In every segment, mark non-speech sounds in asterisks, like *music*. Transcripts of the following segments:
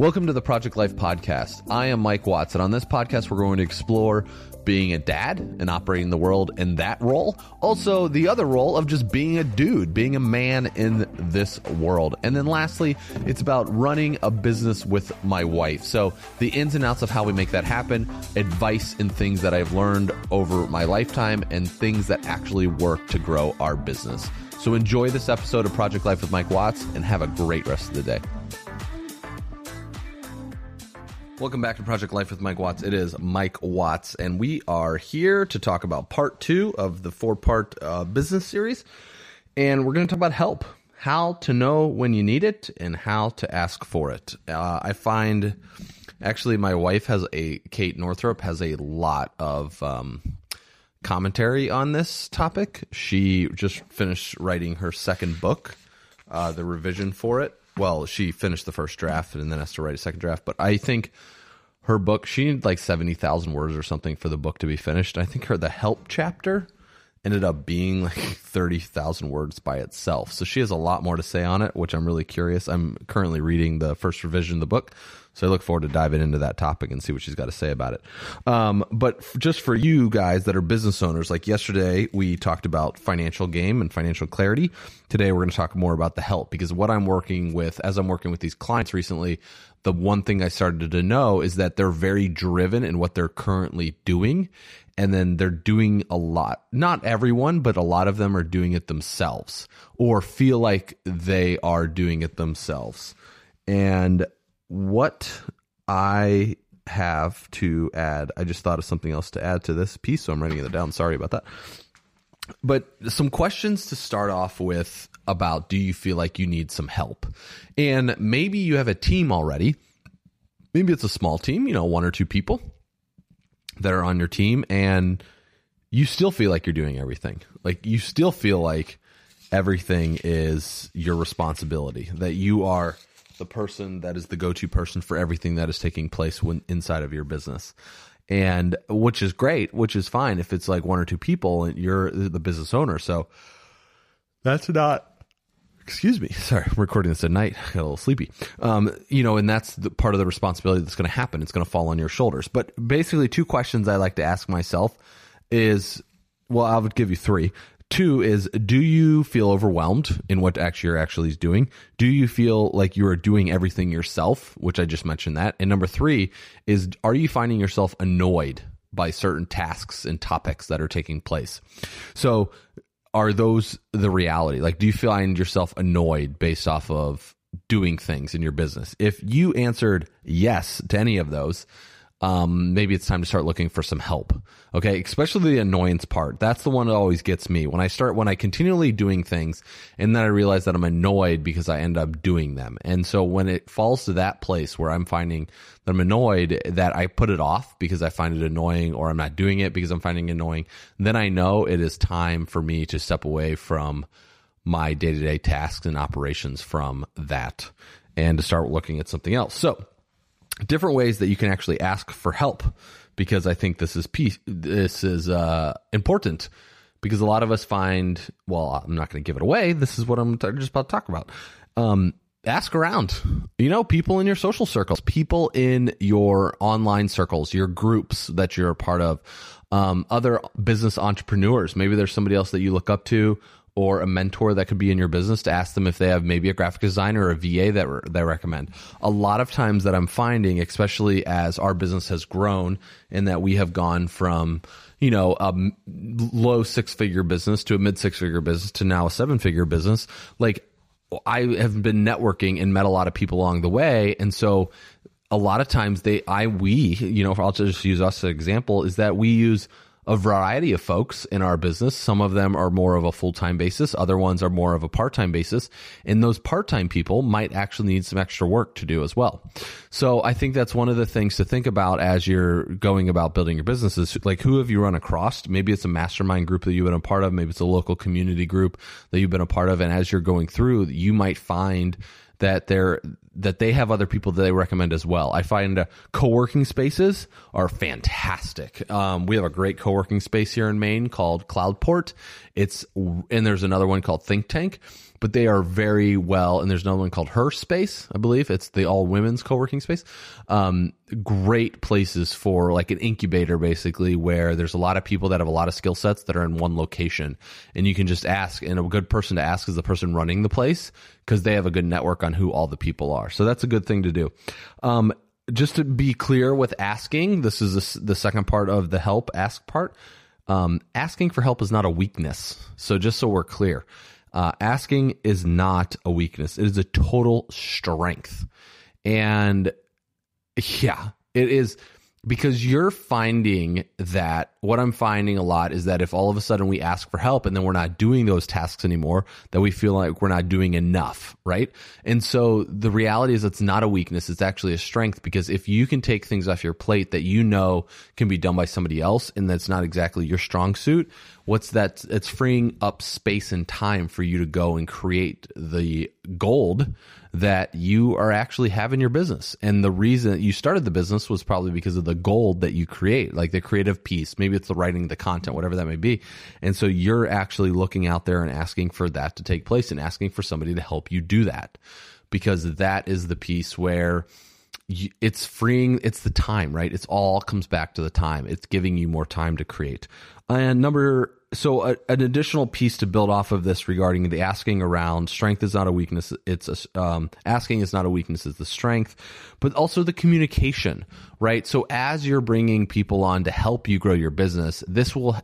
Welcome to the Project Life Podcast. I am Mike Watts, and on this podcast, we're going to explore being a dad and operating the world in that role. Also, the other role of just being a dude, being a man in this world. And then lastly, it's about running a business with my wife. So, the ins and outs of how we make that happen, advice and things that I've learned over my lifetime, and things that actually work to grow our business. So, enjoy this episode of Project Life with Mike Watts and have a great rest of the day. Welcome back to Project Life with Mike Watts. It is Mike Watts, and we are here to talk about part two of the four part uh, business series. And we're going to talk about help how to know when you need it and how to ask for it. Uh, I find actually, my wife has a, Kate Northrup has a lot of um, commentary on this topic. She just finished writing her second book, uh, the revision for it well, she finished the first draft and then has to write a second draft. But I think her book, she needed like 70,000 words or something for the book to be finished. I think her The Help chapter ended up being like *laughs* 30,000 words by itself. So she has a lot more to say on it, which I'm really curious. I'm currently reading the first revision of the book. So I look forward to diving into that topic and see what she's got to say about it. Um, but f- just for you guys that are business owners, like yesterday, we talked about financial game and financial clarity. Today, we're going to talk more about the help because what I'm working with, as I'm working with these clients recently, the one thing I started to know is that they're very driven in what they're currently doing. And then they're doing a lot. Not everyone, but a lot of them are doing it themselves or feel like they are doing it themselves. And what I have to add, I just thought of something else to add to this piece, so I'm writing it down. Sorry about that. But some questions to start off with about do you feel like you need some help? And maybe you have a team already. Maybe it's a small team, you know, one or two people that are on your team, and you still feel like you're doing everything. Like you still feel like everything is your responsibility, that you are the person that is the go-to person for everything that is taking place when inside of your business. And which is great which is fine if it's like one or two people and you're the business owner. So that's not excuse me *laughs* sorry i'm recording this at night I got a little sleepy. Um, you know and that's the part of the responsibility that's going to happen. It's going to fall on your shoulders. But basically two questions i like to ask myself is well i would give you three Two is, do you feel overwhelmed in what actually you're actually doing? Do you feel like you are doing everything yourself, which I just mentioned that? And number three is, are you finding yourself annoyed by certain tasks and topics that are taking place? So are those the reality? Like, do you find yourself annoyed based off of doing things in your business? If you answered yes to any of those, um, maybe it's time to start looking for some help. Okay. Especially the annoyance part. That's the one that always gets me when I start, when I continually doing things and then I realize that I'm annoyed because I end up doing them. And so when it falls to that place where I'm finding that I'm annoyed that I put it off because I find it annoying or I'm not doing it because I'm finding it annoying, then I know it is time for me to step away from my day to day tasks and operations from that and to start looking at something else. So, different ways that you can actually ask for help because I think this is piece, this is uh, important because a lot of us find well I'm not going to give it away. This is what I'm just about to talk about. Um, ask around. You know people in your social circles people in your online circles your groups that you're a part of um, other business entrepreneurs. Maybe there's somebody else that you look up to or a mentor that could be in your business to ask them if they have maybe a graphic designer or a VA that re- they recommend. A lot of times that I'm finding, especially as our business has grown and that we have gone from, you know, a low six figure business to a mid six figure business to now a seven figure business, like I have been networking and met a lot of people along the way. And so a lot of times they, I, we, you know, I'll just use us as an example is that we use a variety of folks in our business. Some of them are more of a full time basis, other ones are more of a part time basis. And those part time people might actually need some extra work to do as well. So I think that's one of the things to think about as you're going about building your businesses. Like, who have you run across? Maybe it's a mastermind group that you've been a part of, maybe it's a local community group that you've been a part of. And as you're going through, you might find that they're that they have other people that they recommend as well. I find uh, co-working spaces are fantastic. Um, we have a great co-working space here in Maine called Cloudport. It's and there's another one called Think Tank. But they are very well. And there's another one called Her Space, I believe. It's the all women's co working space. Um, great places for like an incubator, basically, where there's a lot of people that have a lot of skill sets that are in one location. And you can just ask, and a good person to ask is the person running the place because they have a good network on who all the people are. So that's a good thing to do. Um, just to be clear with asking, this is the second part of the help ask part. Um, asking for help is not a weakness. So just so we're clear, uh, asking is not a weakness. It is a total strength. And yeah, it is because you're finding that what I'm finding a lot is that if all of a sudden we ask for help and then we're not doing those tasks anymore, that we feel like we're not doing enough, right? And so the reality is it's not a weakness, it's actually a strength because if you can take things off your plate that you know can be done by somebody else and that's not exactly your strong suit, what's that? It's freeing up space and time for you to go and create the gold that you are actually having your business. And the reason you started the business was probably because of the gold that you create, like the creative piece. Maybe it's the writing, the content, whatever that may be. And so you're actually looking out there and asking for that to take place and asking for somebody to help you do that because that is the piece where it's freeing it's the time right it's all comes back to the time it's giving you more time to create and number so a, an additional piece to build off of this regarding the asking around strength is not a weakness it's a um, asking is not a weakness is the strength but also the communication right so as you're bringing people on to help you grow your business this will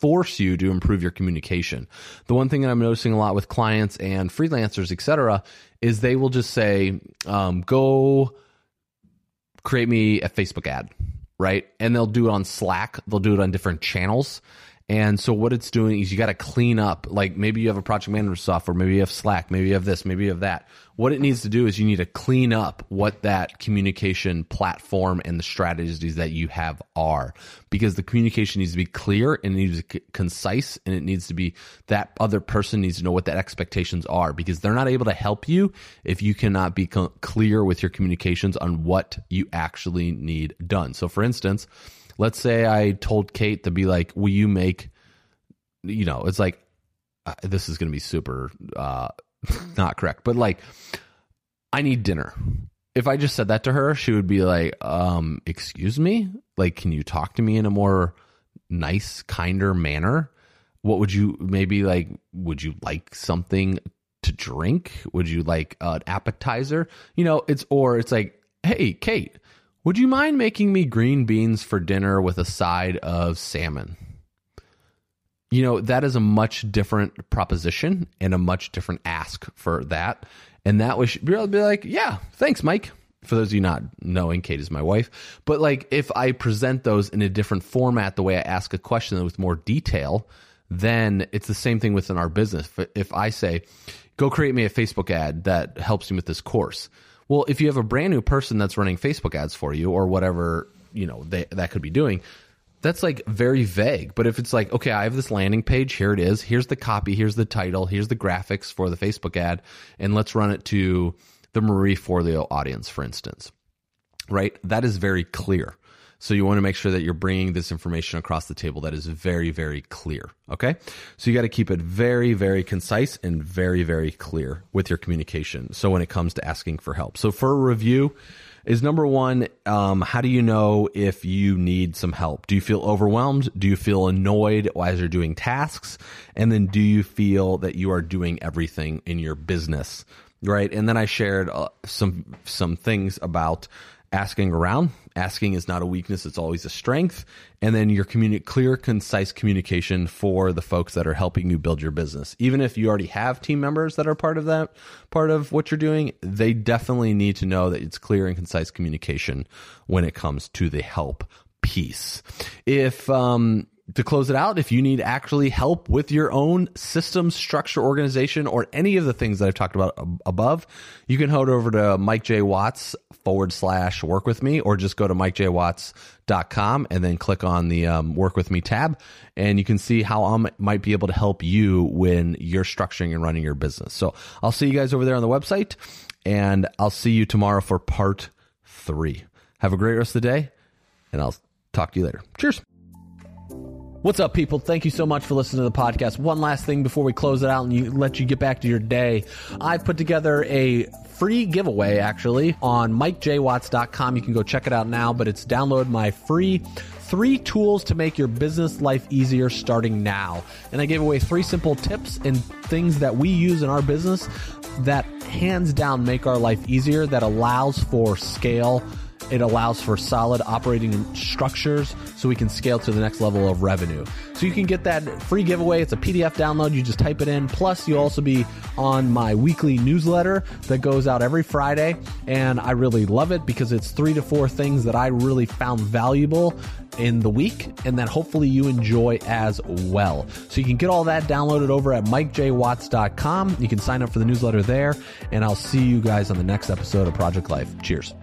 force you to improve your communication the one thing that i'm noticing a lot with clients and freelancers etc is they will just say um, go create me a facebook ad right? And they'll do it on Slack, they'll do it on different channels. And so what it's doing is you got to clean up. Like maybe you have a project manager software, maybe you have Slack, maybe you have this, maybe you have that. What it needs to do is you need to clean up what that communication platform and the strategies that you have are because the communication needs to be clear and it needs to be concise and it needs to be that other person needs to know what that expectations are because they're not able to help you if you cannot be clear with your communications on what you actually need done. So for instance, let's say I told Kate to be like, "Will you make?" You know, it's like uh, this is going to be super uh, *laughs* not correct, but like, I need dinner. If I just said that to her, she would be like, um, "Excuse me, like, can you talk to me in a more nice, kinder manner?" What would you maybe like? Would you like something to drink? Would you like an appetizer? You know, it's or it's like, hey, Kate, would you mind making me green beans for dinner with a side of salmon? You know, that is a much different proposition and a much different ask for that. And that was be like, yeah, thanks, Mike. For those of you not knowing, Kate is my wife. But like, if I present those in a different format, the way I ask a question with more detail, then it's the same thing within our business. If I say, go create me a Facebook ad that helps me with this course well, if you have a brand new person that's running Facebook ads for you or whatever, you know, they, that could be doing, that's like very vague. But if it's like, okay, I have this landing page, here it is, here's the copy, here's the title, here's the graphics for the Facebook ad, and let's run it to the Marie Forleo audience, for instance, right? That is very clear. So you want to make sure that you're bringing this information across the table that is very, very clear. Okay. So you got to keep it very, very concise and very, very clear with your communication. So when it comes to asking for help. So for a review, is number one, um, how do you know if you need some help? Do you feel overwhelmed? Do you feel annoyed as you're doing tasks? And then do you feel that you are doing everything in your business? Right. And then I shared uh, some, some things about asking around. Asking is not a weakness, it's always a strength. And then your communi- clear, concise communication for the folks that are helping you build your business. Even if you already have team members that are part of that, part of what you're doing, they definitely need to know that it's clear and concise communication when it comes to the help piece. If um, to close it out, if you need actually help with your own system, structure, organization, or any of the things that I've talked about above, you can head over to Mike J. Watts forward slash work with me, or just go to mikejwatts.com and then click on the um, work with me tab. And you can see how I might be able to help you when you're structuring and running your business. So I'll see you guys over there on the website, and I'll see you tomorrow for part three. Have a great rest of the day, and I'll talk to you later. Cheers. What's up, people? Thank you so much for listening to the podcast. One last thing before we close it out and you, let you get back to your day. I've put together a free giveaway actually on mikejwatts.com. You can go check it out now, but it's download my free three tools to make your business life easier starting now. And I gave away three simple tips and things that we use in our business that hands down make our life easier, that allows for scale it allows for solid operating structures so we can scale to the next level of revenue. So you can get that free giveaway. It's a PDF download. You just type it in. Plus, you'll also be on my weekly newsletter that goes out every Friday. And I really love it because it's three to four things that I really found valuable in the week and that hopefully you enjoy as well. So you can get all that downloaded over at mikejwatts.com. You can sign up for the newsletter there. And I'll see you guys on the next episode of Project Life. Cheers.